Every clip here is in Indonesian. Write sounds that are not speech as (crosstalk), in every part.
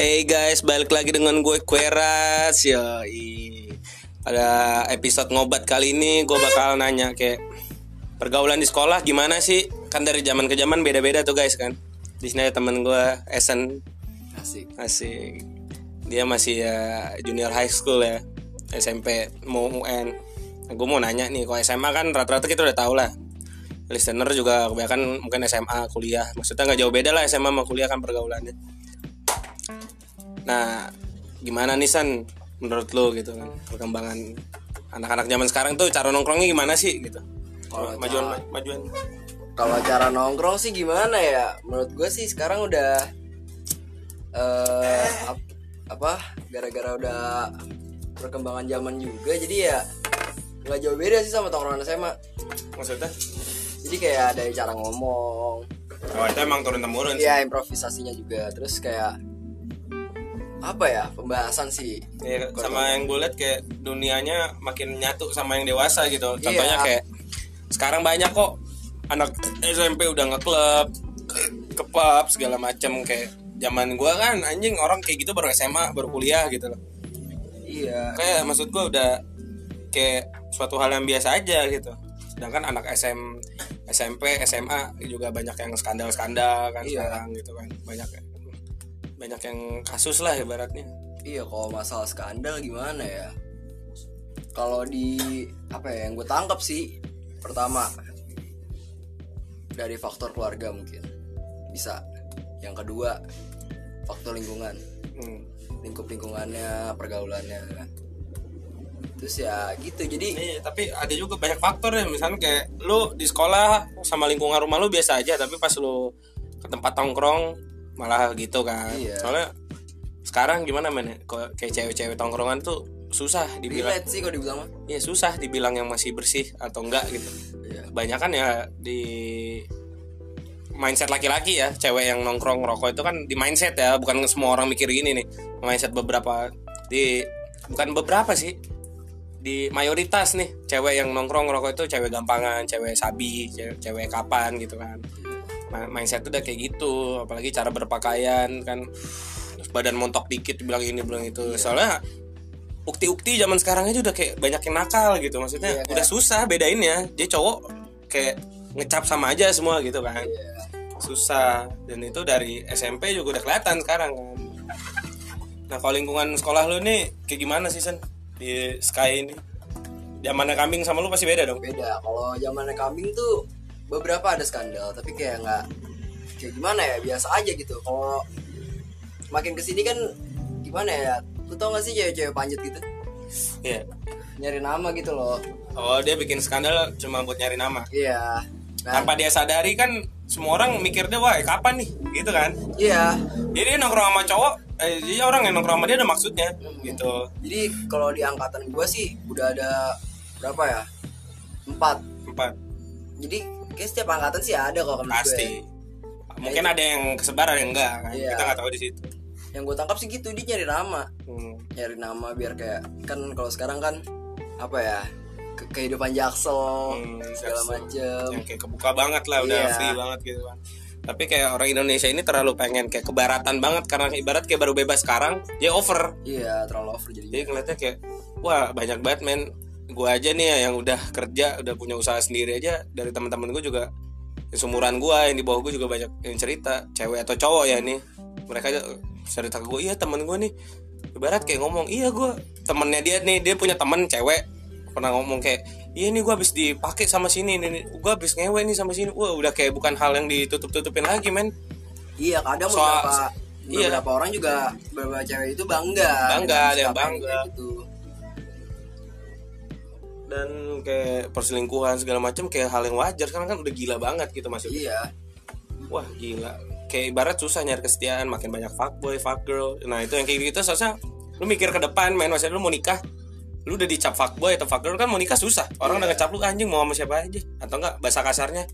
Hey guys, balik lagi dengan gue Queras. Yo, Pada episode ngobat kali ini gue bakal nanya kayak Pergaulan di sekolah gimana sih? Kan dari zaman ke zaman beda-beda tuh guys kan? Di sini ada temen gue, Esen Asik. Asik. Dia masih ya junior high school ya SMP, mau UN nah, Gue mau nanya nih, kalau SMA kan rata-rata kita udah tau lah. Listener juga kebanyakan mungkin SMA, kuliah. Maksudnya nggak jauh beda lah SMA sama kuliah kan pergaulannya Nah, gimana nih San menurut lo gitu kan perkembangan anak-anak zaman sekarang tuh cara nongkrongnya gimana sih gitu? Kalau majuan cara- majuan. Kalau cara nongkrong sih gimana ya? Menurut gue sih sekarang udah eh ap- apa? Gara-gara udah perkembangan zaman juga, jadi ya nggak jauh beda sih sama tongkrongan SMA. Maksudnya? Jadi kayak ada cara ngomong, Oh, itu emang turun temurun sih. ya improvisasinya juga. Terus kayak apa ya pembahasan sih? Iya, sama yang gue liat kayak dunianya makin nyatu sama yang dewasa gitu. Contohnya Iya. kayak sekarang banyak kok anak SMP udah ngeklub, ke pub segala macem kayak zaman gua kan anjing orang kayak gitu baru SMA, baru kuliah gitu loh. Iya. kayak maksud gue udah kayak suatu hal yang biasa aja gitu sedangkan anak SM SMP SMA juga banyak yang skandal-skandal kan Iya. sekarang gitu kan banyak banyak yang kasus lah ibaratnya Iya kalau masalah skandal gimana ya? Kalau di apa ya yang gue tangkap sih pertama dari faktor keluarga mungkin bisa. Yang kedua faktor lingkungan, hmm. lingkup lingkungannya, pergaulannya. Terus ya gitu jadi Iya, tapi ada juga banyak faktor ya misalnya kayak lu di sekolah sama lingkungan rumah lu biasa aja tapi pas lu ke tempat tongkrong malah gitu kan Iya. soalnya sekarang gimana men ya? Kayak cewek-cewek tongkrongan tuh susah dibilang relate sih kalau dibilang mah. Iya susah dibilang yang masih bersih atau enggak gitu. Iya. Kebanyakan ya di mindset laki-laki ya, cewek yang nongkrong rokok itu kan di mindset ya, bukan semua orang mikir gini nih. Mindset beberapa di bukan beberapa sih. Di mayoritas nih, cewek yang nongkrong rokok itu cewek gampangan, cewek sabi, cewek, cewek kapan gitu kan. Mindset udah kayak gitu, apalagi cara berpakaian kan. Badan montok dikit bilang ini bilang itu. Soalnya ukti-ukti zaman sekarang aja udah kayak banyak yang nakal gitu. Maksudnya Iya, kayak- udah susah bedainnya. Dia cowok kayak ngecap sama aja semua gitu kan. Iya. susah. Dan itu dari SMP juga udah kelihatan sekarang kan. Nah kalau lingkungan sekolah lu nih kayak gimana sih Sen? Di Sky ini? Zamannya kambing sama lu pasti beda dong. Beda. Kalau zamannya kambing tuh beberapa ada skandal, tapi kayak nggak kayak gimana ya biasa aja gitu. Kalau makin ke sini kan gimana ya? Lu tau gak sih cewek-cewek panjat gitu? iya Nyari nama gitu loh. oh dia bikin skandal cuma buat nyari nama Iya. Nah, tanpa dia sadari kan semua orang mikir dia wah eh, kapan nih gitu kan iya. jadi dia nongkrong sama cowok eh, jadi orang yang nongkrong sama dia ada maksudnya gitu Jadi kalau di angkatan gua sih udah ada berapa ya? Empat. empat Jadi kayak setiap angkatan sih ada kok menurut gue. pasti mungkin ada yang kesebar ada yang enggak kan Iya. kita nggak tahu di situ Yang gue tangkap sih gitu dia nyari nama. Hmm. Nyari nama biar kayak kan kalau sekarang kan apa ya? ke- kehidupan jaksel Hmm, segala macem. yang kayak kebuka banget lah udah Iya. free banget gitu kan tapi kayak orang Indonesia ini terlalu pengen kayak kebaratan banget karena ibarat kayak baru bebas sekarang dia over Iya terlalu over jadi. jadi ngeliatnya kayak wah banyak banget men gue aja nih ya yang udah kerja udah punya usaha sendiri aja dari teman-teman gue juga yang seumuran gue yang di bawah gue juga banyak yang cerita cewek atau cowok ya nih mereka aja cerita ke gue iya temen gue nih ibarat kayak ngomong iya gue temennya dia nih dia punya temen cewek pernah ngomong kayak iya nih gue habis dipakai sama sini nih gue habis ngewe nih sama sini wah udah kayak bukan hal yang ditutup tutupin lagi men Iya kadang Soal- beberapa iya. beberapa orang juga beberapa cewek itu bangga. Bangga, ada yang bangga. Gitu. Dan kayak perselingkuhan segala macam kayak hal yang wajar. Karena kan udah gila banget gitu maksudnya. Iya. wah gila. Kayak ibarat susah nyari kesetiaan makin banyak fuckboy fuckgirl. Nah itu yang kayak gitu seharusnya lu mikir ke depan main maksudnya lu mau nikah lu udah dicap fuckboy atau fuckgirl kan mau nikah susah. Orang Iya. udah ngecap lu anjing mau sama siapa aja? Atau enggak bahasa kasarnya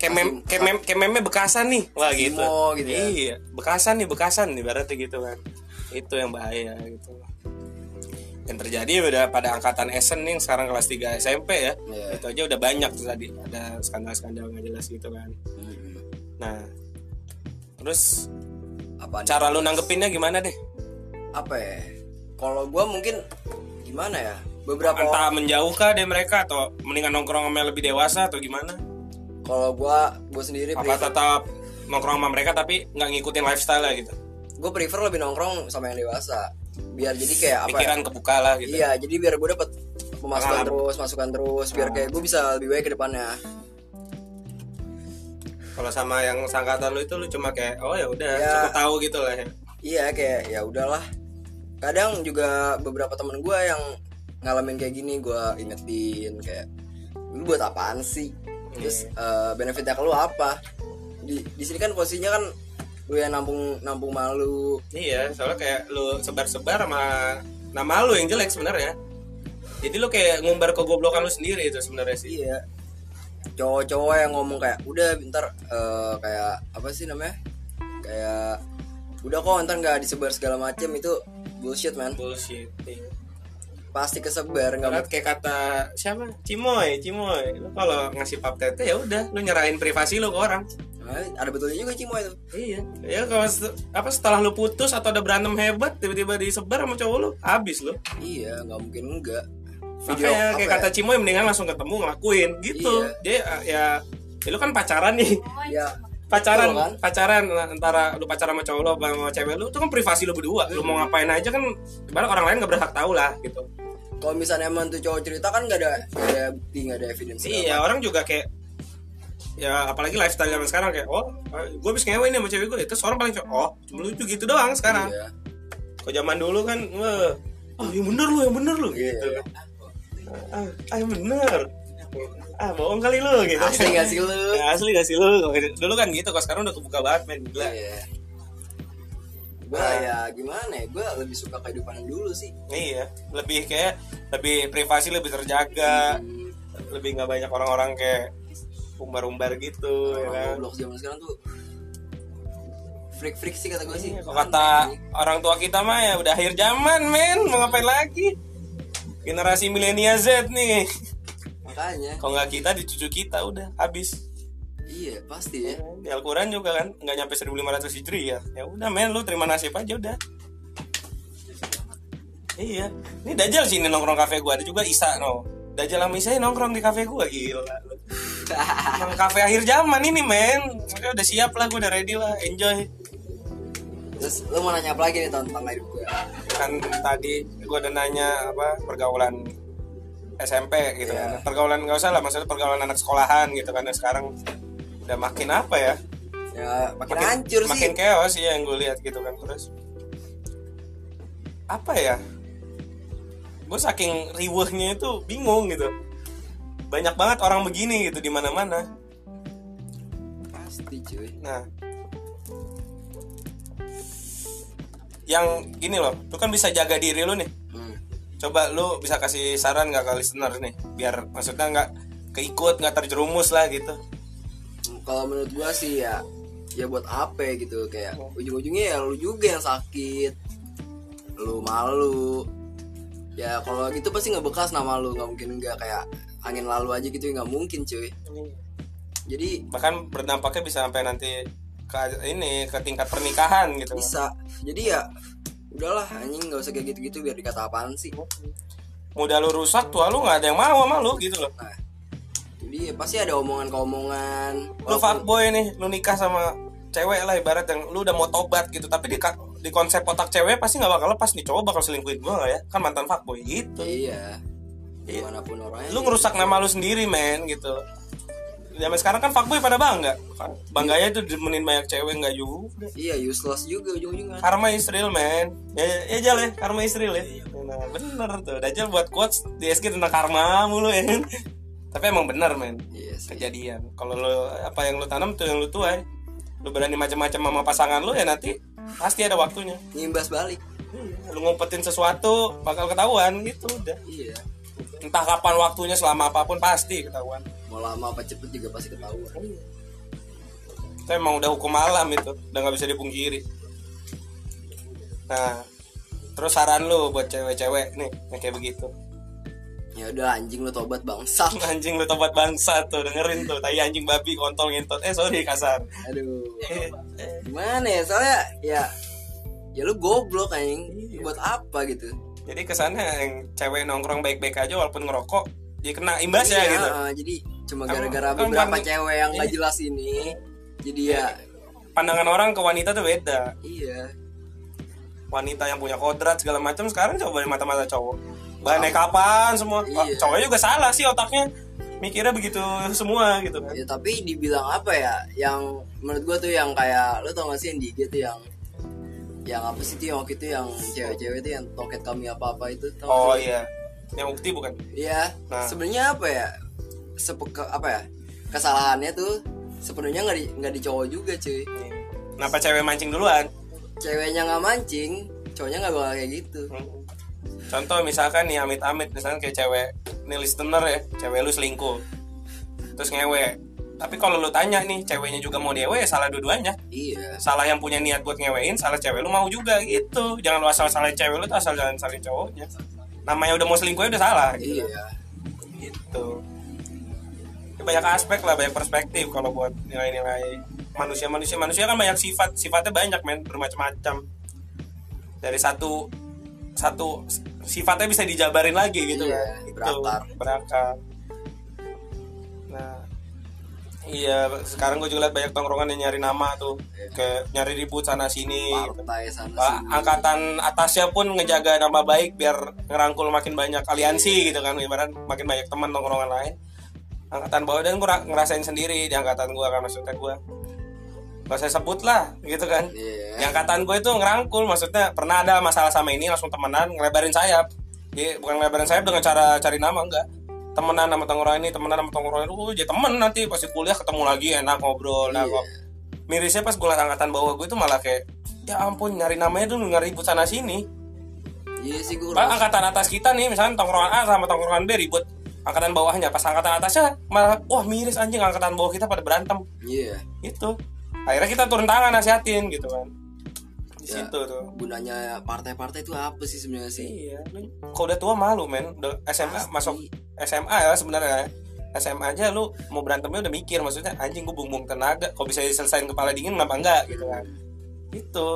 kayak mem kayak mem kayak meme bekasan nih. Wah gitu. Simo gitu ya. iya bekasan nih bekasan nih berarti gitu kan. Itu yang bahaya gitu yang terjadi udah pada angkatan Esen nih sekarang kelas 3 SMP ya. Iya. itu aja udah banyak tuh tadi. Ada skandal-skandal nggak jelas gitu kan. Mm-mm. nah terus Apaan? cara lu nanggepinnya gimana deh? Apa ya? Kalau gua mungkin gimana ya? Beberapa entah menjauh kah dari mereka atau mendingan nongkrong sama yang lebih dewasa atau gimana? Kalau gua gua sendiri apa prefer, tetap nongkrong sama mereka tapi nggak ngikutin lifestyle gitu? Gua prefer lebih nongkrong sama yang dewasa biar jadi kayak apa ya? pikiran kebuka lah gitu. Iya jadi biar gua dapat pemasukan terus masukan terus biar kayak gua bisa lebih baik ke depannya. Kalau sama yang sangkatan lu itu lu cuma kayak oh ya udah Ya. cukup tahu gitu lah ya. Iya kayak ya udahlah. Kadang juga beberapa temen gua yang ngalamin kayak gini gua ingetin kayak lu buat apaan sih? Terus eh, benefitnya ke lu apa? Di di sini kan posisinya kan lu yang nampung nampung malu. Iya soalnya kayak lu sebar-sebar sama nama lu yang jelek sebenarnya. Jadi lu kayak ngumbar kegoblokan lu sendiri itu sebenarnya sih. Iya. Cowok-cowok yang ngomong kayak udah bentar eh, kayak apa sih namanya? Kayak udah kok ntar nggak disebar segala macem itu bullshit man. Bullshit iya. pasti kesebar nggak kayak kata siapa? Cimoy Cimoy. Lu kalau ngasih pap tete ya udah lu nyerahin privasi lu ke orang Nah, ada betulnya juga Cimo itu iya ya kalau apa setelah lu putus atau ada berantem hebat tiba-tiba disebar sama cowok lu habis lu iya nggak mungkin enggak Makanya kayak apa kata Cimoy mendingan langsung ketemu ngelakuin gitu. Iya. Dia ya, ya lu kan pacaran nih. ya, ya Pacaran, Betul kan? pacaran antara lu pacaran sama cowok lu sama cewek lu itu kan privasi lu berdua. Lu mau ngapain aja kan ibarat orang lain gak berhak tahu lah gitu. kalau misalnya emang tuh cowok cerita kan nggak ada nggak ada bukti nggak ada evidence Iya, orang juga kayak ya apalagi lifestyle zaman sekarang kayak oh gue bisa ngewe nih sama cewek gue itu orang paling oh cuma lucu gitu doang sekarang. Iya. Kalau zaman dulu kan wah oh yang bener lu yang bener lu Iya. gitu. Ah, ah yang bener. Ah bohong kali lu gitu. Asli nggak sih lu? Ya, (laughs) asli gak sih lu? Dulu kan gitu, kalau sekarang udah kebuka banget men Gila. Iya. Gua ya gimana ya gua lebih suka kehidupan dulu sih. Iya, lebih kayak Lebih privasi, lebih terjaga. Hmm, Lebih gak banyak orang-orang kayak Umbar-umbar gitu ya orang kan? goblok zaman sekarang tuh freak freak sih kata gue sih. Kalau kata orang tua kita mah ya udah akhir zaman men. Mau ngapain lagi? Generasi milenial Z nih. Makanya. Kalau nggak kita di cucu kita udah habis. Iya pasti ya. Di Al-Quran juga kan nggak nyampe 1500 hijri ya. Ya udah men lu terima nasib aja udah. Iya. Ini Dajjal sini nongkrong kafe gua. Ada juga Isa no. Dajjal sama Isa nongkrong di kafe gua. Gila lu. Emang kafe akhir zaman ini men. Makanya udah siap lah gua udah ready lah enjoy. Terus lu mau nanya apa lagi nih tentang hidup gue kan tadi gua udah nanya apa pergaulan SMP gitu Iya. kan pergaulan nggak usah lah maksudnya pergaulan anak sekolahan gitu kan. Dan sekarang udah makin apa ya? Ya makin, hancur sih. makin chaos ya yang gue lihat gitu kan. Terus apa ya? Gue saking riwehnya itu bingung gitu banyak banget orang begini gitu di mana mana pasti cuy. Nah. Yang gini loh lu kan bisa jaga diri lu nih. Hmm. coba lu bisa kasih saran nggak ke listener nih biar maksudnya nggak keikut nggak terjerumus lah gitu. Kalau menurut gua sih ya ya buat apa gitu kayak ujung-ujungnya ya lu juga yang sakit lu malu. Ya kalau gitu pasti nggak bekas nama lu nggak mungkin nggak kayak angin lalu aja gitu nggak mungkin cuy. Jadi bahkan berdampaknya bisa sampai nanti ke ini ke tingkat pernikahan gitu. bisa. Jadi ya udahlah anjing nggak usah kayak gitu-gitu biar dikata apaan sih? Mudah lu rusak tua lu nggak ada yang mau sama lu gitu loh. Nah jadi pasti ada omongan-omongan. Lu fuckboy nih lu nikah sama cewek lah ibarat yang lu udah mau tobat gitu. Tapi di di konsep otak cewek pasti nggak bakal lepas nih. Cowok bakal selingkuhin gua nggak ya? Kan mantan fuckboy gitu. Iya di mana pun orangnya lu ngerusak nama lu sendiri men gitu. Zaman sekarang kan fuckboy pada bangga bangganya itu demenin banyak cewek nggak juga. Iya useless juga ujung-ujungnya karma is real men. Ya ya, Jal ya. Karma is real ya. Nah, bener tuh. Dajjal buat quotes di SG tentang karma mulu ya. Tapi emang bener men. Iya sih. Kejadian. Kalau lo apa yang lo tanam tuh yang lo tuai. Lo berani macam-macam sama pasangan lo ya nanti pasti ada waktunya. Nyimbas balik. Lo ngumpetin sesuatu bakal ketahuan gitu udah. Iya entah kapan waktunya selama apa pun pasti ketahuan. Mau lama apa cepet juga pasti ketahuan. Itu emang udah hukum alam itu udah nggak bisa dipungkiri. Nah terus saran lo buat cewek-cewek nih yang kayak begitu. Ya udah anjing lu tobat bangsat. (laughs) Anjing lu tobat bangsa tuh dengerin tuh. Tai anjing babi kontol ngentot eh sorry kasar. Aduh. (laughs) Eh, eh, gimana ya? Soalnya ya ya lu goblok anjing. Iya. buat apa gitu jadi kesannya yang cewek nongkrong baik-baik aja walaupun ngerokok dia kena imbasnya Iya, gitu. eh, jadi cuma gara-gara kamu beberapa kan- cewek yang nggak Iya. jelas ini jadi ya pandangan orang ke wanita tuh beda. Iya. Wanita yang punya kodrat segala macam sekarang coba di mata-mata cowok. Bahannya kapan semua? Iya. cowoknya juga salah sih otaknya. Mikirnya begitu semua gitu kan. Ya tapi dibilang apa ya yang menurut gua tuh yang kayak lu tau gak sih yang di IG tuh yang yang apa sih yang waktu itu yang cewek-cewek itu yang toket kami apa apa itu tau oh sih? iya yang bukti bukan Iya, Nah. sebenarnya apa ya? Sepeke, apa ya? Kesalahannya tuh sepenuhnya nggak di nggak di cowok juga cuy. kenapa cewek mancing duluan Ceweknya nggak mancing, cowoknya nggak bakal kayak gitu. Hmm. contoh misalkan nih amit-amit misalkan kayak cewek nih listener ya cewek lu selingkuh terus ngewe tapi kalau lu tanya nih ceweknya juga mau ngewe ya salah dua-duanya. Iya. salah yang punya niat buat ngewein salah cewek lu mau juga gitu. Jangan lu asal salahin cewek lu tuh asal jangan salahin cowoknya. Namanya udah mau selingkuh ya udah salah gitu. Iya. gitu. Ya, banyak aspek lah banyak perspektif kalau buat nilai-nilai manusia. Manusia manusia kan banyak sifat. Sifatnya banyak men bermacam-macam. Dari satu satu sifatnya bisa dijabarin lagi gitu. Iya, Gitu, berakar. berakar iya sekarang gue juga liat banyak tongkrongan yang nyari nama tuh Iya. kayak nyari ribut sana sini Partai sana Pak, sini. angkatan atasnya pun ngejaga nama baik biar ngerangkul makin banyak aliansi gitu kan ibarat makin banyak teman tongkrongan lain angkatan bawah dan gue ngerasain sendiri di angkatan gue kan maksudnya gue gak saya sebut lah gitu kan Iya. di angkatan gue itu ngerangkul maksudnya pernah ada masalah sama ini langsung temenan ngelebarin sayap jadi bukan ngelebarin sayap dengan cara cari nama enggak temenan sama tongkrongan ini temenan sama tongkrongan itu jadi temen nanti pasti kuliah ketemu lagi enak ngobrol. Nah Iya. mirisnya pas gue angkatan bawah gue itu malah kayak ya ampun nyari namanya tuh nggak ribut sana sini. Iya sih gue angkatan atas kita nih misalnya tongkrongan A sama tongkrongan B ribut. Angkatan bawahnya pas angkatan atasnya malah wah miris anjing angkatan bawah kita pada berantem. Iya. gitu. Akhirnya kita turun tangan nasihatin gitu kan Ya. situ tuh. Gunanya partai-partai itu apa sih sebenarnya sih? iya kalau udah tua malu men. Udah SMA Pasti. masuk SMA ya sebenarnya. SMA aja lu mau berantemnya udah mikir maksudnya anjing gue bumbung tenaga kok bisa diselesain kepala dingin kenapa enggak? Gitu kan. Itu.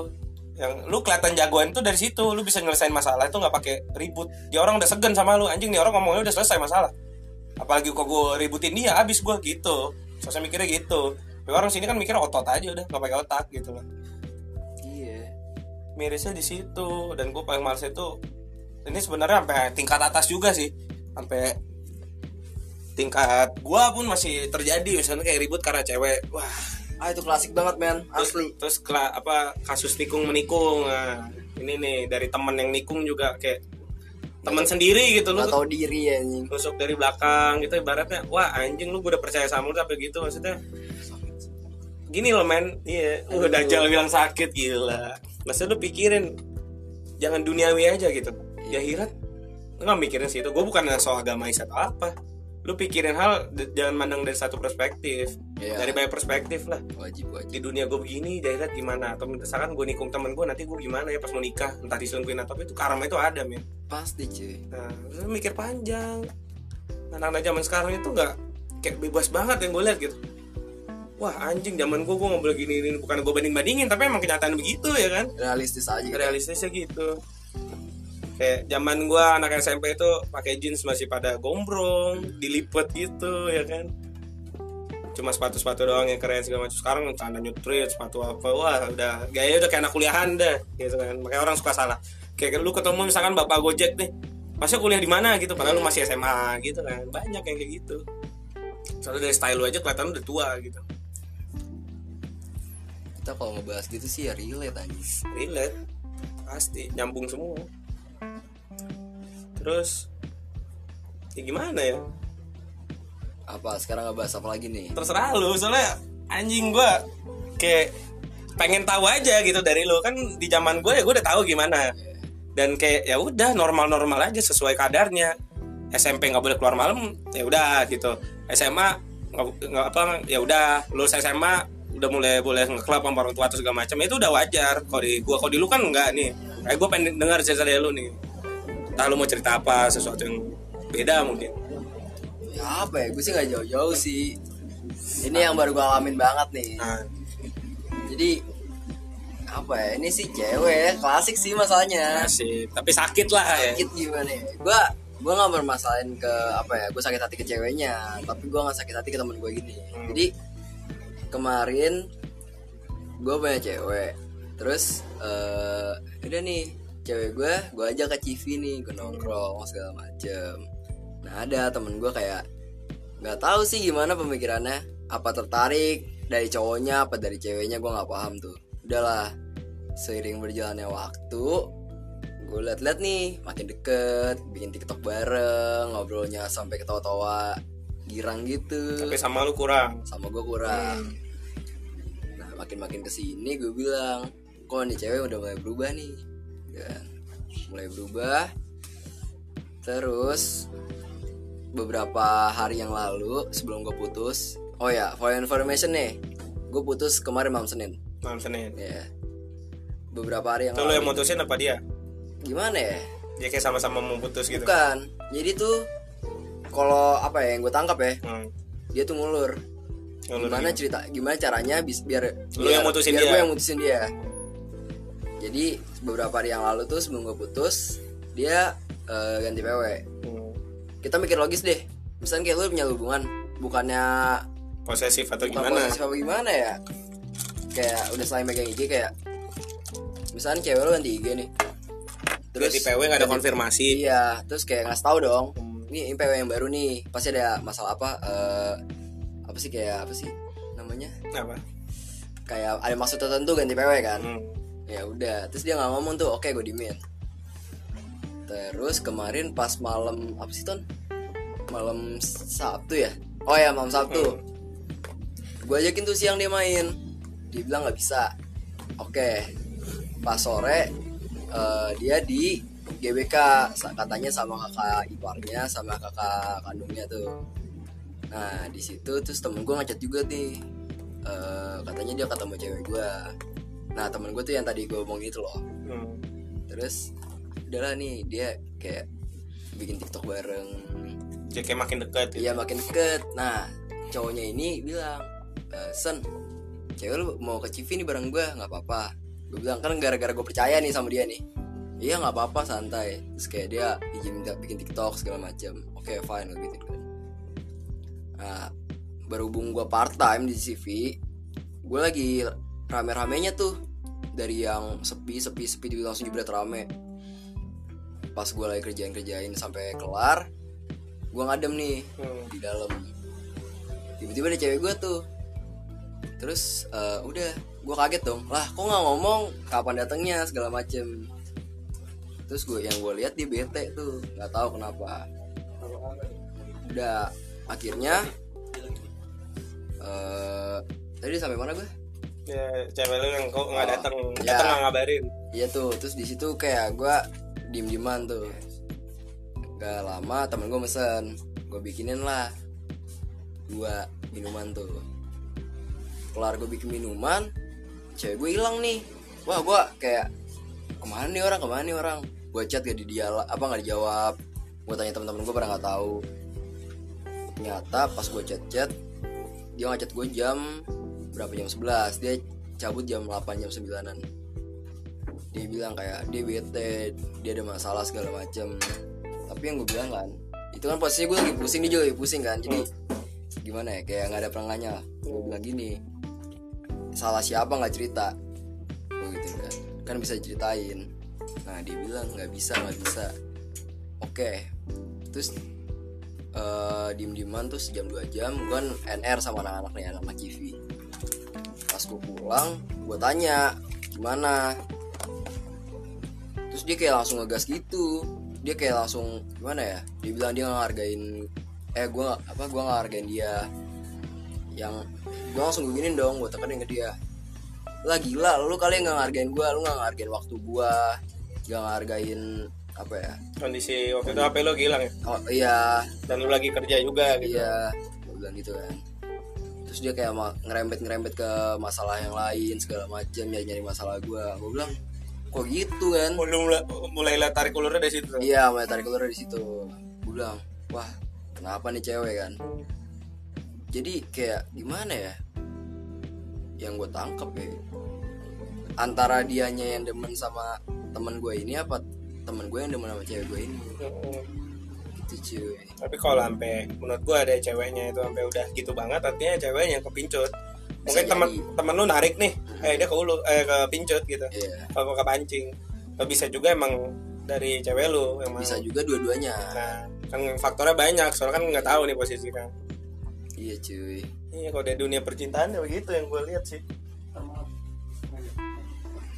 Yang lu kelihatan jagoan tuh dari situ lu bisa nyelesain masalah itu nggak pakai ribut. Dia orang udah segen sama lu anjing nih orang ngomongnya udah selesai masalah. Apalagi kok gue ributin dia habis gue gitu. Sosok mikirnya gitu. Tapi orang sini kan mikirnya otot aja udah nggak pakai otak gitu loh. Iya. Mirisnya di situ. Dan gue paling males itu ini sebenarnya sampai tingkat atas juga sih. Sampai tingkat gua pun masih terjadi. Misalnya kayak ribut karena cewek. Wah. Ah itu klasik banget men, terus asli. terus kela- apa kasus tikung menikung. Nah, ini nih dari temen yang nikung juga kayak teman sendiri gitu. Lu tau diri anjing. tusuk dari belakang gitu ibaratnya wah anjing lu gue udah percaya sama lu tapi gitu maksudnya. Gini loh men. Iya udah Dajjal bilang sakit gila maksudnya lu pikirin jangan duniawi aja gitu di akhirat lu nggak mikirin situ gue bukan soal agama atau apa lu pikirin hal jangan mandang dari satu perspektif Iya. dari banyak perspektif lah Wajib wajib. di dunia gue begini di akhirat gimana atau misalkan gue nikung temen gue nanti gue gimana ya pas mau nikah entah diselingkuhin atau apa itu karma itu ada men Pasti cuy. Nah, lu mikir panjang. Anak-anak zaman sekarang itu nggak kayak bebas banget yang gue lihat gitu. Wah anjing zaman gue gue nggak boleh gini ini bukan gue banding bandingin tapi emang kenyataan begitu ya kan. Realistis aja gitu. Realistisnya gitu. Kayak zaman gue anak SMP itu pakai jeans masih pada gombrong, dilipet gitu ya kan. Cuma sepatu-sepatu doang yang keren segala macam. Sekarang celana nyutrit, sepatu apa, wah udah gaya udah kayak anak kuliahan dah gitu kan. Makanya orang suka salah. Kayak lu ketemu misalkan bapak Gojek nih, masih kuliah di mana gitu padahal lu masih SMA gitu kan banyak yang kayak gitu soalnya dari style lu aja kelihatan lu udah tua gitu Kita kalau ngebahas gitu sih ya relate anjing. relate. Pasti. Nyambung semua. Terus ya gimana ya? Apa? Sekarang ngebahas apa lagi nih? terserah lu. Soalnya anjing gua kayak pengen tahu aja gitu dari lu. Kan di zaman gue ya gue udah tahu gimana. Dan kayak ya udah normal-normal aja sesuai kadarnya. SMP nggak boleh keluar malam ya udah gitu. SMA nggak apa ya udah. Lulus SMA udah mulai boleh ngeklub sama orang tua atau segala macam itu udah wajar. Kalau di gua kalau di lu kan enggak nih. Kayak gue pengen dengar cerita dari lu nih. Entah lu mau cerita apa sesuatu yang beda mungkin. Ya apa ya gue sih nggak jauh-jauh sih. Ini yang baru gue alamin banget nih. Nah, jadi apa ya ini sih cewek klasik sih masalahnya. Asik tapi sakit lah ya. Sakit gimana ya? Gue gue nggak bermasalahin ke apa ya gue sakit hati ke ceweknya tapi gue nggak sakit hati ke temen gue gini. Hmm. jadi kemarin gue punya cewek. Terus eh udah nih cewek gue gue ajak ke CV nih gue nongkrong segala macem. Nah ada temen gue kayak nggak tahu sih gimana pemikirannya. Apa tertarik dari cowoknya apa dari ceweknya gue nggak paham tuh. Udahlah seiring berjalannya waktu gue liat-liat nih makin deket bikin tiktok bareng ngobrolnya sampai ketawa-tawa girang gitu. Tapi sama lu kurang. Sama gue kurang. Nah makin makin ke sini gue bilang kok nih cewek udah mulai berubah nih? Dan mulai berubah. Terus beberapa hari yang lalu sebelum gue putus oh ya for information nih gue putus kemarin malam senin. Malam senin. Ya. Beberapa hari yang itu lu yang lalu. mutusin apa dia? Gimana ya? Dia kayak sama-sama mau putus gitu. Bukan. Jadi tuh kalau apa ya yang gue tangkap ya hmm. dia tuh ngulur. Ngulur gimana cerita gimana caranya bis, biar Lu biar, yang mutusin biar dia. gue yang mutusin dia. Jadi beberapa hari yang lalu tuh sebelum gue putus dia eh, ganti PW Hmm. kita mikir logis deh. Misalnya kayak lu punya hubungan bukannya posesif atau bukan gimana? posesif apa gimana ya? Kayak udah selain megang IG kayak misalnya cewek lu ganti IG nih. Terus di PW nggak ada konfirmasi. Iya terus kayak ngasih tahu dong. Hmm. Ini PW yang baru nih. Pasti ada masalah apa eh, apa sih kayak apa sih namanya? Apa? Kayak ada maksud tertentu ganti PW kan? Hmm. ya udah terus dia nggak ngomong tuh oke gue dimin terus kemarin pas malam apa sih ton? Malam Sabtu ya? Oh ya malam Sabtu. Gue ajakin tuh siang dia main. Dia bilang nggak bisa. Oke pas sore eh, dia di GBK katanya sama kakak iparnya sama kakak kandungnya tuh. Nah di situ terus temen gue ngechat juga nih Eh, katanya dia ketemu cewek gue nah temen gue tuh yang tadi gue omongin itu loh. Hmm. terus udahlah nih dia kayak bikin tiktok bareng. Jadi kayak makin dekat gitu. Iya makin deket. Nah cowoknya ini bilang e, Sen Cewek lu mau ke CV nih bareng gue nggak apa-apa. Gue bilang kan gara-gara gue percaya nih sama dia nih Iya nggak apa-apa santai. Terus kayak dia izin minta bikin tiktok segala macam Oke fine gue gitu. Kan Nah berhubung gue part time di CV Gue lagi rame-ramenya tuh. Dari yang sepi sepi sepi tiba langsung jebret rame. Pas gue lagi kerjain-kerjain sampai kelar gue ngadem nih Hmm. di dalam. Tiba-tiba ada cewek gue tuh. Terus eh, udah gue kaget dong. Lah kok nggak ngomong? Kapan datangnya? Segala macem terus gue yang gue lihat dia bete tuh nggak tahu kenapa udah akhirnya eh tadi sampai mana gue ya cewek lu yang kok nggak Oh, datang ya. datang nggak ngabarin Iya tuh, terus di situ kayak gue diem dieman tuh. Gak lama temen gue mesen, gue bikinin lah dua minuman tuh. Kelar gue bikin minuman, cewek gue hilang nih. Wah gue kayak ke mana nih orang, ke mana nih orang? Gue chat gak di dia apa nggak dijawab. Gue tanya temen-temen gue pada nggak tahu. Ternyata pas gue chat chat, dia ngechat gue jam berapa? Jam 11 dia cabut jam 8 jam 9an dia bilang kayak dia bete dia ada masalah segala macem. Tapi yang gue bilang kan itu kan posisinya gue lagi pusing dia juga pusing kan. Jadi gimana ya kayak nggak ada perangkanya lah gue bilang gini salah siapa nggak cerita? Gue gitu kan. Kan bisa ceritain nah dia bilang nggak bisa nggak bisa. Oke. Terus eh diem dieman tuh sejam dua jam gue NR sama anak-anak nih anak-anak CV pas gue pulang gue tanya gimana? Terus dia kayak langsung ngegas gitu. Dia kayak langsung gimana ya? Dia bilang dia nggak ngehargain eh gue apa gue nggak hargain dia. Yang gue langsung gue giniin dong gue tekanin ke dia. Lah gila lu kali nggak ngehargain gue lu nggak ngehargain waktu gue nggak ngehargain apa ya? Kondisi waktu itu HP lo hilang ya? Oh iya. Dan lu lagi kerja juga gitu. Iya gue bilang gitu kan. Terus dia kayak ngerembet ngerembet ke masalah yang lain segala macam nyari nyari masalah gue gue bilang kok gitu kan? Oh, lu mulai, mulai lihat tarik ulurnya dari situ? Iya mulai tarik ulur dari situ. Gue bilang wah kenapa nih cewek kan? Jadi kayak gimana ya? Yang gue tangkep ya antara dianya yang demen sama temen gue ini apa temen gue yang demen sama cewek gue ini? Gitu cuy. Tapi kalau sampai menurut gua ada ceweknya itu sampai udah gitu banget artinya ceweknya yang kepincut. Mungkin teman temen lu narik nih eh dia ke ulu eh ke pincut gitu. Iya. kalau ke pancing Atau bisa juga emang dari cewek lu emang bisa juga dua-duanya. Nah kan faktornya banyak soalnya kan nggak tahu nih posisi kan. Iya cuy. Iya kalau dari dunia percintaan ya begitu yang gue lihat sih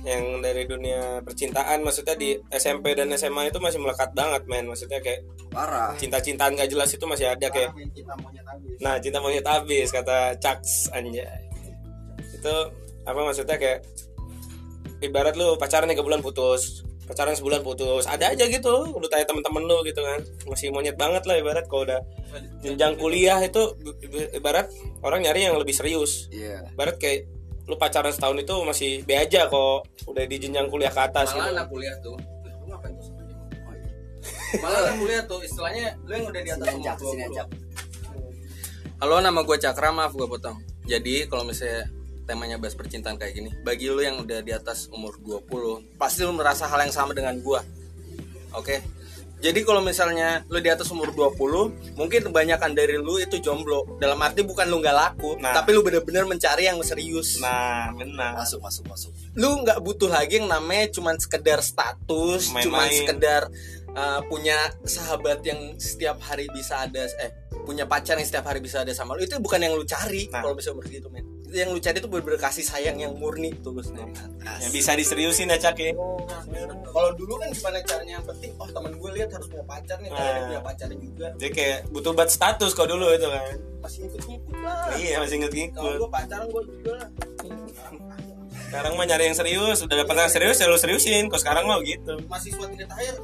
yang dari dunia percintaan maksudnya di SMP dan SMA itu masih melekat banget men maksudnya kayak parah cinta-cintaan gak jelas itu masih ada kayak habis Nah, cinta monyet habis kata Chucks anjay. Itu apa maksudnya kayak ibarat lu pacaran tiga bulan putus, pacaran sebulan putus, ada aja gitu. Lu tanya temen-temen lu gitu kan, masih monyet banget lah ibarat kalau udah jenjang kuliah itu ibarat orang nyari yang lebih serius. iya Ibarat kayak lu pacaran setahun itu masih be aja kok. Udah di jenjang kuliah ke atas malah gitu. anak kuliah tuh. Lu ngapain tuh oh, iya. malah anak kuliah tuh istilahnya lu yang udah di atas sini umur aja sini 20. aja Halo nama gue Cakra maaf gue potong. Jadi kalau misalnya temanya bahas percintaan kayak gini Bagi lu yang udah di atas umur 20 Pasti lu merasa hal yang sama dengan gue Oke Jadi kalau misalnya lu di atas umur 20 Mungkin kebanyakan dari lu itu jomblo Dalam arti bukan lu nggak laku Nah. Tapi lu bener-bener mencari yang serius Nah, benar. masuk masuk masuk lu nggak butuh lagi yang namanya cuman sekedar status, Main-main. cuman sekedar uh, punya sahabat yang setiap hari bisa ada eh punya pacar yang setiap hari bisa ada sama lu itu bukan yang lu cari Nah. kalau bisa begitu men yang lu cari itu bener-bener kasih sayang yang murni tulus nih Yang bisa diseriusin ya Cak ya. kalau dulu kan gimana caranya yang penting oh teman gue lihat harus punya pacar nih Nah. dia punya pacar juga Jadi kayak butuh buat status kok dulu itu kan. masih ikut-ikut lah Iya, masih kalau ngikut-ngikut. gue pacaran gue juga lah Sekarang mah nyari yang serius, udah dapat yang serius ya lu seriusin. Kok sekarang mah gitu. mahasiswa tingkat akhir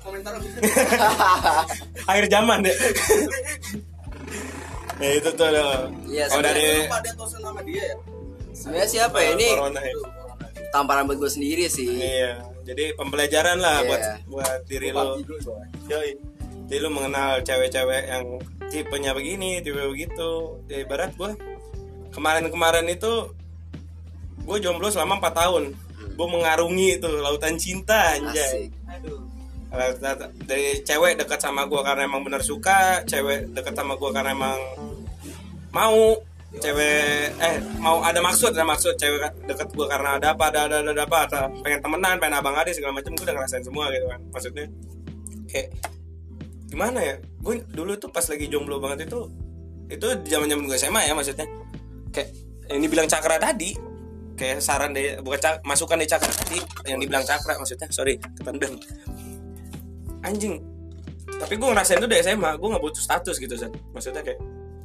komentar (laughs) Akhir zaman deh. (laughs) ya itu tuh loh. Iya, Oh dari Lu pada tosan sama dia ya sebenarnya siapa ya ini corona ya. tamparan buat gue sendiri sih Iya. Jadi pembelajaran lah Iya. buat buat diri lo. Yoi. Jadi lu mengenal cewek-cewek yang tipenya begini, tipe begitu. Ya, ibarat gua kemarin-kemarin itu gue jomblo selama 4 tahun. Gue mengarungi itu lautan cinta anjay. asik aduh dari cewek dekat sama gue karena emang bener suka cewek dekat sama gue karena emang mau cewek eh mau ada maksud ada maksud cewek deket gue karena ada apa ada ada ada, ada apa atau pengen temenan pengen abang adik segala macam gue udah ngerasain semua gitu kan maksudnya. Kayak gimana ya gue dulu tuh pas lagi jomblo banget itu itu zaman zaman gue SMA ya maksudnya. Kayak yang dibilang cakra tadi kayak saran deh bukan cak, masukan dari cakra tadi yang dibilang cakra maksudnya sorry ketendang anjing tapi gue ngerasain tuh dari SMA gue nggak butuh status gitu Zan maksudnya kayak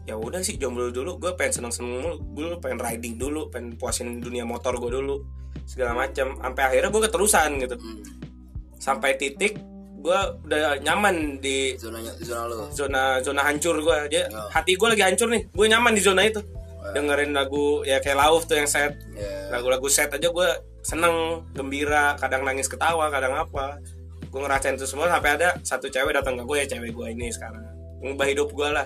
ya udah sih jomblo dulu. Gue pengen seneng seneng dulu gue pengen riding dulu pengen puasin dunia motor gue dulu segala macam sampai akhirnya gue keterusan gitu. Hmm, sampai titik gue udah nyaman di zona zona lo zona zona hancur gue dia Oh. hati gue lagi hancur nih. Gue nyaman di zona itu. Dengerin lagu ya kayak lauf tuh yang set. Ya lagu-lagu set aja gue seneng gembira kadang nangis ketawa kadang apa. Gue ngerasain itu semua sampai ada satu cewek datang ke gue ya cewek gue ini sekarang. Ngubah hidup gue lah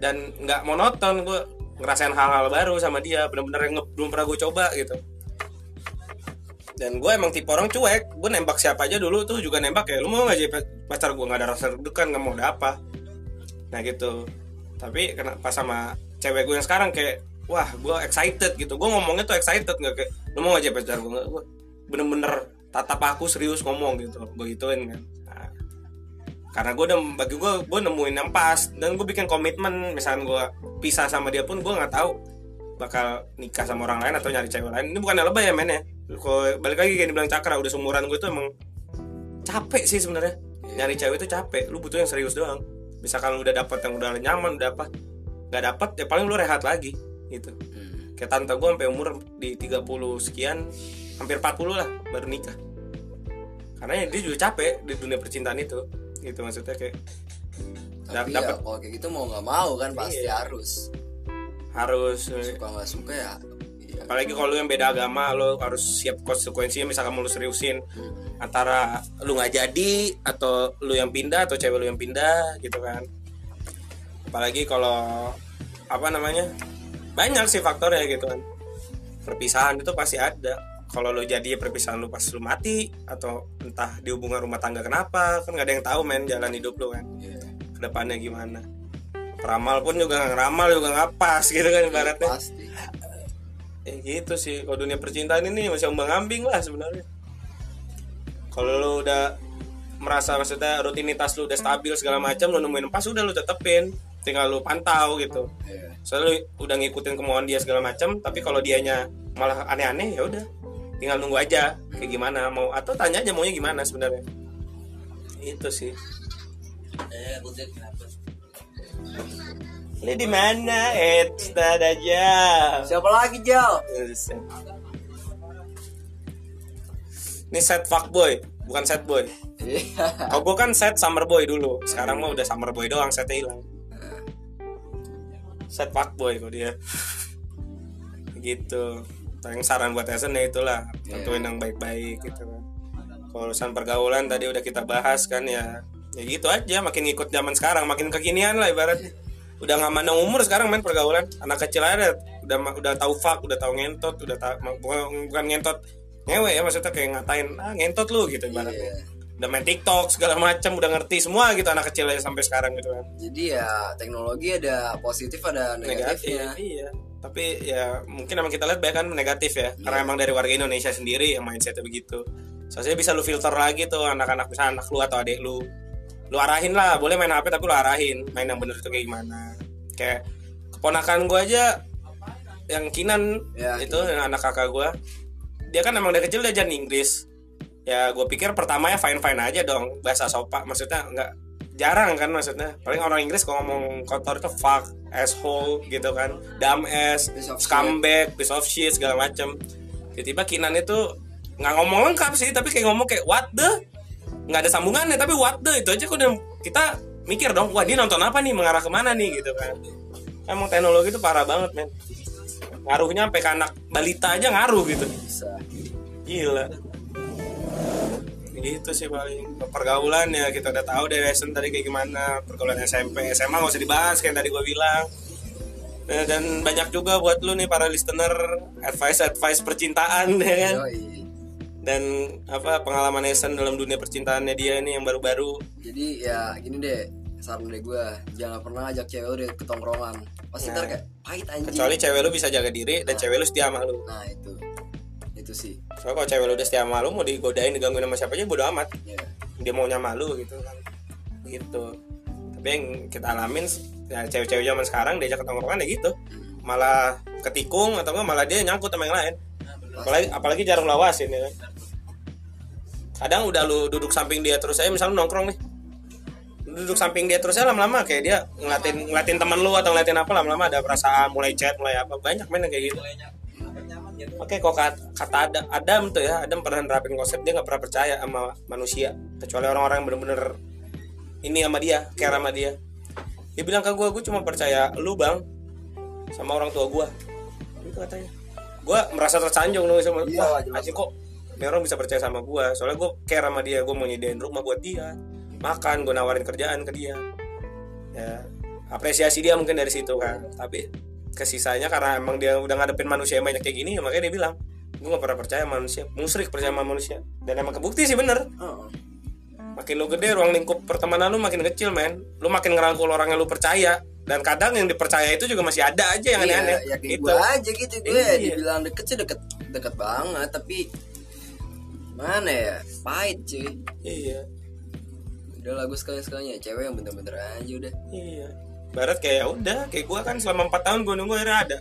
dan nggak monoton gue ngerasain hal-hal baru sama dia bener-bener yang belum pernah gue coba gitu. Dan gue emang tipe orang cuek gue nembak siapa aja dulu tuh juga nembak ya lu mau nggak jadi pacar gue nggak ada rasa deg-degan nggak mau ada apa. Nah gitu. Tapi kenapa sama cewek gue yang sekarang kayak wah gue excited gitu. Gue ngomongnya tuh excited nggak kayak lu mau aja pacar gue nggak bener-bener tatap aku serius ngomong gitu. Gue gituin kan karena gue udah bagi gue gue nemuin yang pas. Dan gue bikin komitmen misalnya gue pisah sama dia pun gue nggak tahu bakal nikah sama orang lain atau nyari cewek lain. Ini bukan lebay ya men ya? Kalau balik lagi kayak dibilang cakra udah seumuran gue tuh emang capek sih sebenarnya. Nyari cewek itu capek. Lu butuh yang serius doang. Misalkan lu udah dapet yang udah nyaman udah apa nggak dapet ya paling lu rehat lagi gitu. Hmm. kayak tante gue sampai umur di 30 sekian hampir 40 lah baru nikah. Karena dia juga capek di dunia percintaan itu gitu maksudnya kayak tapi ya dapet kalau kayak gitu mau nggak mau kan pasti Iya. harus. Harus eh, suka nggak suka ya apalagi kalau lu yang beda agama lo harus siap konsekuensinya misalkan mau lu seriusin antara lu nggak jadi atau lu yang pindah atau cewek lu yang pindah gitu kan. Apalagi kalau apa namanya banyak sih faktornya gitu kan. Perpisahan itu pasti ada kalau lu jadi perpisahan lu pas lu mati atau entah di hubungan rumah tangga kenapa kan nggak ada yang tahu men jalan hidup lu kan. Iya. ke depannya gimana? Peramal pun juga nggak ngeramal juga nggak pas gitu kan ibaratnya. pasti. Ya gitu sih kalau dunia percintaan ini masih umbang ambing lah sebenarnya. Kalau lu udah merasa maksudnya rutinitas lu udah stabil segala macam lu nemuin pas udah lu tetepin. Tinggal lu pantau gitu. Iya. soalnya lu udah ngikutin kemauan dia segala macam tapi kalau dianya malah aneh-aneh ya udah tinggal nunggu aja kayak gimana mau atau tanya aja maunya gimana sebenarnya itu sih Eh, butet kenapa? Ini di mana? Eh, start aja. siapa lagi Jal Ini set fuckboy, bukan set boy. Iya. Kalau gue kan set summer boy dulu. Sekarang mah udah summer boy doang, setnya hilang. Set fuckboy kok dia. gitu. Yang saran buat Esen ya itulah, tentuin yang baik-baik gitu kan. Kalau urusan pergaulan tadi udah kita bahas kan ya ya gitu aja makin ngikut zaman sekarang makin kekinian lah ibaratnya udah nggak mandang umur sekarang main pergaulan anak kecil ada udah udah tahu fak udah tahu ngentot udah tahu bukan, bukan ngentot ngewe ya maksudnya kayak ngatain ah ngentot lu gitu ibaratnya Iya. Udah main TikTok segala macam udah ngerti semua gitu anak kecil aja sampai sekarang gitu kan. Jadi ya teknologi ada positif ada negatif negatifnya iya. Tapi ya mungkin emang kita lihat banyak kan negatif ya. Karena emang dari warga Indonesia sendiri yang mindsetnya begitu. Soalnya bisa lu filter lagi tuh anak-anak misalnya anak lu atau adik lu. Lu arahin lah boleh main HP tapi lu arahin main yang bener itu kayak gimana. Kayak keponakan gua aja yang Kinan Ya, itu yang anak kakak gua dia kan emang dari kecil diajarin Inggris ya gue pikir pertamanya fine fine aja dong bahasa sopa. Maksudnya nggak jarang kan maksudnya. Paling orang Inggris kalau ngomong kotor itu fuck asshole gitu kan. Dumb ass scumbag piece of shit segala macem. Tiba-tiba Kinan itu nggak ngomong lengkap sih tapi kayak ngomong kayak what the? Nggak ada sambungannya tapi what the? Itu aja udah kita mikir dong wah dia nonton apa nih? Mengarah ke mana nih? Gitu kan. Emang teknologi itu parah banget men. Ngaruhnya sampai ke anak balita aja ngaruh gitu. Bisa. Gila itu sih paling. Pergaulan ya kita udah tahu deh lesson tadi kayak gimana. Pergaulan SMP SMA nggak usah dibahas kayak tadi gue bilang. Eh, dan banyak juga buat lu nih para listener advice advice percintaan (laughs) ya kan. Dan apa pengalaman Esen dalam dunia percintaannya dia ini yang baru-baru. Jadi ya gini deh saran dari gue jangan pernah ajak cewek udah ke tongkrongan. Pasti ntar kayak pahit anjing. Kecuali cewek lu bisa jaga diri dan cewek lu setia sama lu. Nah itu. Itu sih soalnya kalau cewek lu udah setia sama lu mau digodain digangguin sama siapa aja bodo amat. Ya dia maunya malu gitu kan. Gitu. Tapi yang kita alamin ya cewek-cewek zaman sekarang diajak ke tongkrongan ya gitu. Malah ketikung atau enggak malah dia nyangkut sama yang lain. Apalagi apalagi jarang lawasin ya kan. Kadang udah lu duduk samping dia terus aja misalnya nongkrong nih. Duduk samping dia terus lama-lama kayak dia ngeliatin ngeliatin teman lu atau ngeliatin apa lama-lama ada perasaan mulai chat mulai apa banyak main kayak gitu Oke kok kata, kata Adam, Adam tuh ya Adam pernah nerapin konsep dia nggak pernah percaya sama manusia kecuali orang-orang yang bener-bener ini sama dia care sama dia. Dia bilang ke gue gue cuma percaya lu bang sama orang tua gue itu katanya. Gue merasa tersanjung dong sama Iya, wah jelas. anjing kok ini orang bisa percaya sama gue soalnya gue care sama dia gue mau nyediain rumah buat dia makan gue nawarin kerjaan ke dia. Ya apresiasi dia mungkin dari situ kan. Tapi kesisanya karena emang dia udah ngadepin manusia yang banyak kayak gini ya makanya dia bilang gue gak pernah percaya manusia. Musrik percaya sama manusia. Dan emang kebukti sih bener. Oh. makin lu gede ruang lingkup pertemanan lu makin kecil men. Lu makin ngerangkul orang yang lu percaya. Dan kadang yang dipercaya itu juga masih ada aja yang Iya, aneh-aneh. ya kayak gitu. gue aja gitu gue Iya. dibilang deket sih deket deket banget tapi mana ya? Pahit cuy. Iya. Udah lah gue sekali sekalinya cewek yang bener-bener aja udah. Iya barat kayak ya udah kayak gua kan selama 4 tahun gua nunggu akhirnya ada.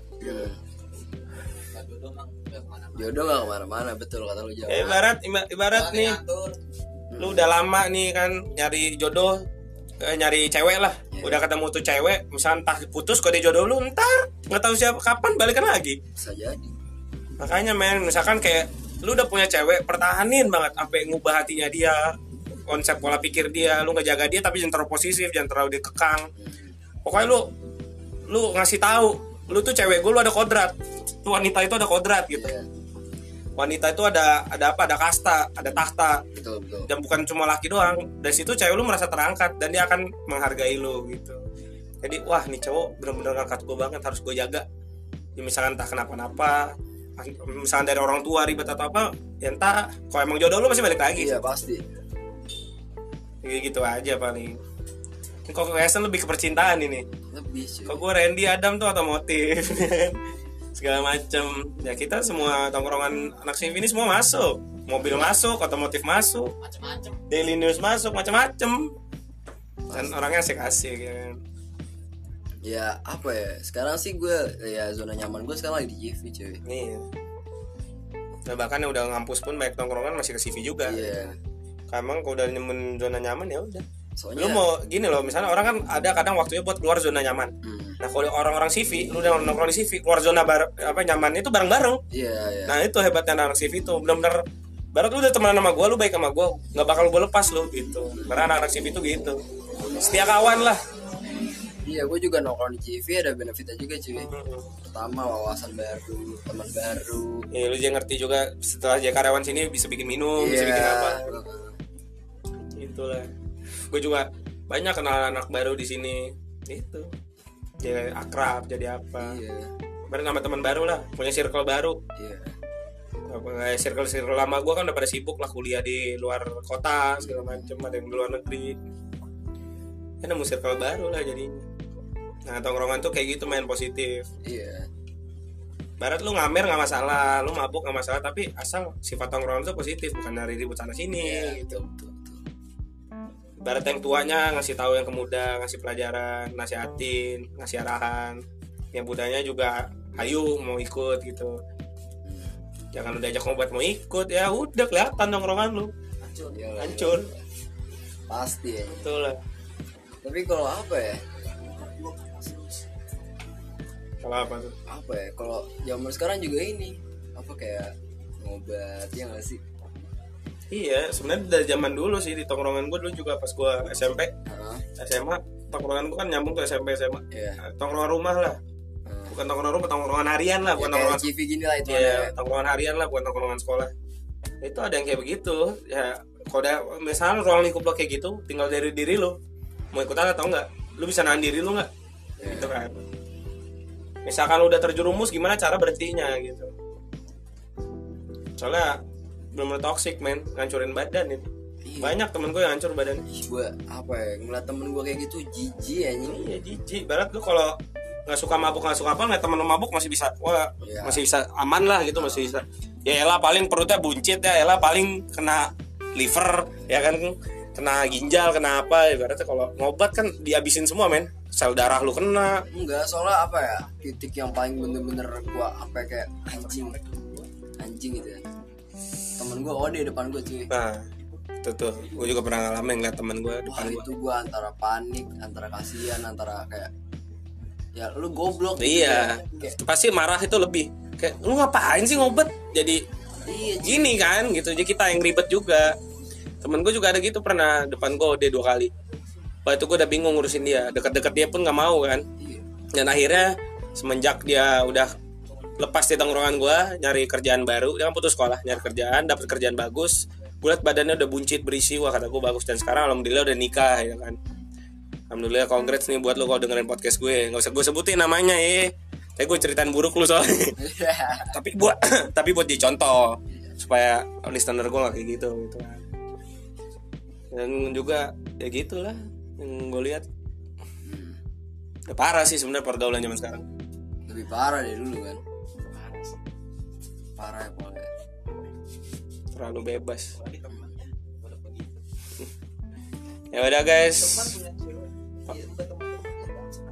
Jodoh gak ke mana-mana. Betul kata lu jawab ibarat iba- ibarat nih. lu udah lama nih kan nyari jodoh eh, nyari cewek lah. Iya. udah ketemu tuh cewek misalnya entah putus kok dia jodoh lu ntar nggak tahu siapa kapan balikan lagi. Bisa jadi. Makanya men misalkan kayak lu udah punya cewek pertahanin banget sampai ngubah hatinya dia konsep pola pikir dia. Lu ngejaga dia tapi jangan terlalu posesif jangan terlalu dikekang pokoknya lu lu ngasih tahu lu tuh cewek gue lu ada kodrat. Tuh wanita itu ada kodrat gitu. Iya, wanita itu ada ada apa? Ada kasta ada tahta. Betul betul. dan bukan cuma laki doang. Dari situ cewek lu merasa terangkat dan dia akan menghargai lu gitu. Jadi wah nih cowok bener-bener ngangkat gue banget harus gue jaga. Ya, misalkan entah kenapa-napa misalkan dari orang tua ribet atau apa ya entah. Kalau emang jodoh lu masih balik lagi. Iya pasti. Gitu aja paling kok Hasan lebih ke percintaan ini? Lebih sih. kok gue Randy Adam tuh otomotif? (laughs) Segala macem. Ya kita semua tongkrongan anak CV ini semua masuk. Mobil masuk otomotif masuk. Macem-macem. Daily News masuk macam-macam dan orangnya asik-asik ya kan? Ya apa ya? Sekarang sih gue ya zona nyaman gue sekarang lagi di GV cuy. nih nah, bahkan yang udah ngampus pun banyak tongkrongan masih ke CV juga. Iya. Kalau emang kalau udah nemen zona nyaman ya udah Soalnya. lu mau gini loh misalnya orang kan ada kadang waktunya buat keluar zona nyaman Hmm, nah kalau orang-orang CV lu udah nongkrong di CV keluar zona bar, apa nyaman itu bareng-bareng Iya iya. nah itu hebatnya anak CV itu benar-benar barat lu udah temenan sama gue lu baik sama gue nggak bakal gue lepas lu gitu karena anak-anak CV itu gitu setia kawan lah Iya gue juga nongkrong di GV ada benefitnya juga cuy. Pertama wawasan baru, teman baru. Ya, lu juga ngerti juga setelah jadi karyawan sini bisa bikin minum, bisa Iya. bikin apa. Itulah. Gue juga banyak kenal anak baru di sini. Itu. Jadi akrab, jadi apa. Iya. Bareng sama teman baru lah, punya circle baru. Iya. Apa kayak circle-circle lama gue kan udah pada sibuk lah kuliah di luar kota segala macem, ada yang di luar negeri. Ya nemu circle baru lah jadinya. Nah tongkrongan tuh kayak gitu main positif. Iya. Barat lu ngamer nggak masalah, lu mabuk nggak masalah, tapi asal sifat tongkrongan itu positif, bukan dari ribut sana sini. Iya, gitu. betul, betul, betul. Barat yang tuanya ngasih tahu yang ke muda, ngasih pelajaran, nasihatin, ngasih arahan. Yang mudanya juga ayo mau ikut gitu. Jangan lu diajak ngobat mau ikut, ya udah kelihatan tongkrongan lu. hancur Iyalah, Hancur. iyalah. Pasti ya. Betul lah. Tapi kalau apa ya? Kalau apa tuh? Apa ya? Kalau zaman sekarang juga ini apa kayak ngobat ya nggak sih? Iya, sebenarnya dari zaman dulu sih di tongkrongan gue dulu juga pas gue SMP, Heeh. SMA, tongkrongan gue kan nyambung ke SMP SMA. Iya. Nah, tongkrongan rumah lah, bukan tongkrongan rumah, tongkrongan harian lah, Ya, bukan kayak tongkrongan GV gini lah itu Iya, ada. tongkrongan harian lah, bukan tongkrongan sekolah. Itu ada yang kayak begitu. Ya, kalau ada misalnya ruang lingkup lo kayak gitu, tinggal dari diri lo. Mau ikutan atau enggak? Lu bisa nahan diri lu enggak? Iya. Gitu kan. Misalkan lu udah terjerumus, gimana cara berhentinya gitu. Soalnya belum toxic men, ngancurin badan itu. Iya. Banyak temen gue yang hancur badan. Ih, gua apa ya ngeliat temen gua kayak gitu jijik anjing. Iya jijik. Barat lu kalau nggak suka mabuk nggak suka apa nggak temen lu mabuk masih bisa wah Iya. masih bisa aman lah gitu masih bisa ya elah paling perutnya buncit ya elah paling kena liver ya kan kena ginjal kena apa ibaratnya kalau ngobat kan dihabisin semua men sel darah lu kena Enggak, soalnya apa ya? Titik yang paling bener-bener gua apa ya, kayak anjing. Anjing gitu ya. Temen gua oh di depan gua cuy. nah itu tuh gue juga pernah ngalamin ngeliat temen gue depan gue itu gua antara panik, antara kasihan, antara kayak ya lu goblok gitu iya ya. Kayak, pasti marah itu lebih kayak lu ngapain sih ngobat jadi iya cuy. gini kan gitu jadi kita yang ribet juga temen gue juga ada gitu pernah depan gue dia dua kali Wah itu gue udah bingung ngurusin dia deket-deket dia pun nggak mau kan Iya. dan akhirnya semenjak dia udah lepas di tongkrongan gue nyari kerjaan baru. Dia kan putus sekolah nyari kerjaan dapat kerjaan bagus. Gue liat badannya udah buncit berisi. Wah kata gue bagus. Dan sekarang alhamdulillah udah nikah ya kan. Alhamdulillah congrats nih buat lo kalau dengerin podcast gue. Nggak usah gue sebutin namanya ya tapi gue ceritain buruk lu soalnya. Iya. (laughs) tapi buat (coughs) tapi buat dicontoh. Supaya listener gue gak kayak gitu gitu kan. Dan juga ya gitulah yang gue lihat. Udah parah sih sebenarnya pergaulan zaman sekarang. Lebih parah dari dulu kan. Parah ya pokoknya. terlalu bebas. (laughs) Ya udah guys.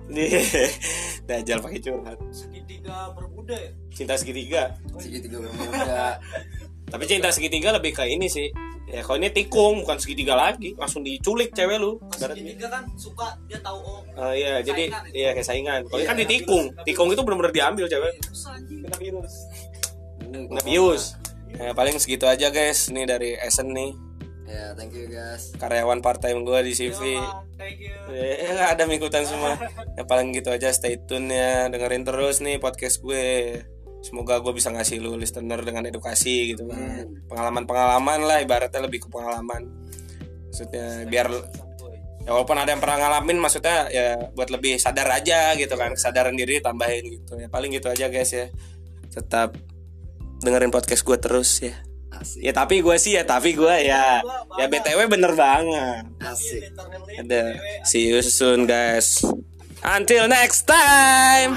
(laughs) Dajjal pakai curhat. Segitiga berbuda ya? Cinta segitiga. Segitiga bermuda. (laughs) tapi cinta segitiga lebih ke ini sih. Ya kalau ini tikung bukan segitiga lagi. Langsung diculik cewek lu segitiga kan suka dia tahu oh Oh iya, jadi iya kayak saingan. Kalau ini kan Iya. ditikung. Tikung itu benar-benar diambil cewek. Kena virus. Virus. Ya, paling segitu aja guys. Nih dari Esen nih, Ya, thank you guys. karyawan part time gue di CV. Yo, thank you Ya, ada ikutan semua. Ya paling gitu aja. Stay tune ya. Dengerin terus nih podcast gue. semoga gue bisa ngasih lu listener dengan edukasi gitu kan pengalaman-pengalaman lah ibaratnya lebih ke pengalaman maksudnya biar ya walaupun ada yang pernah ngalamin maksudnya ya buat lebih sadar aja gitu kan kesadaran diri tambahin gitu ya paling gitu aja guys ya tetap dengerin podcast gue terus ya. Asik. Ya tapi gue sih ya tapi gue ya ya btw bener banget. Asik. Ada. See you soon guys. Until next time.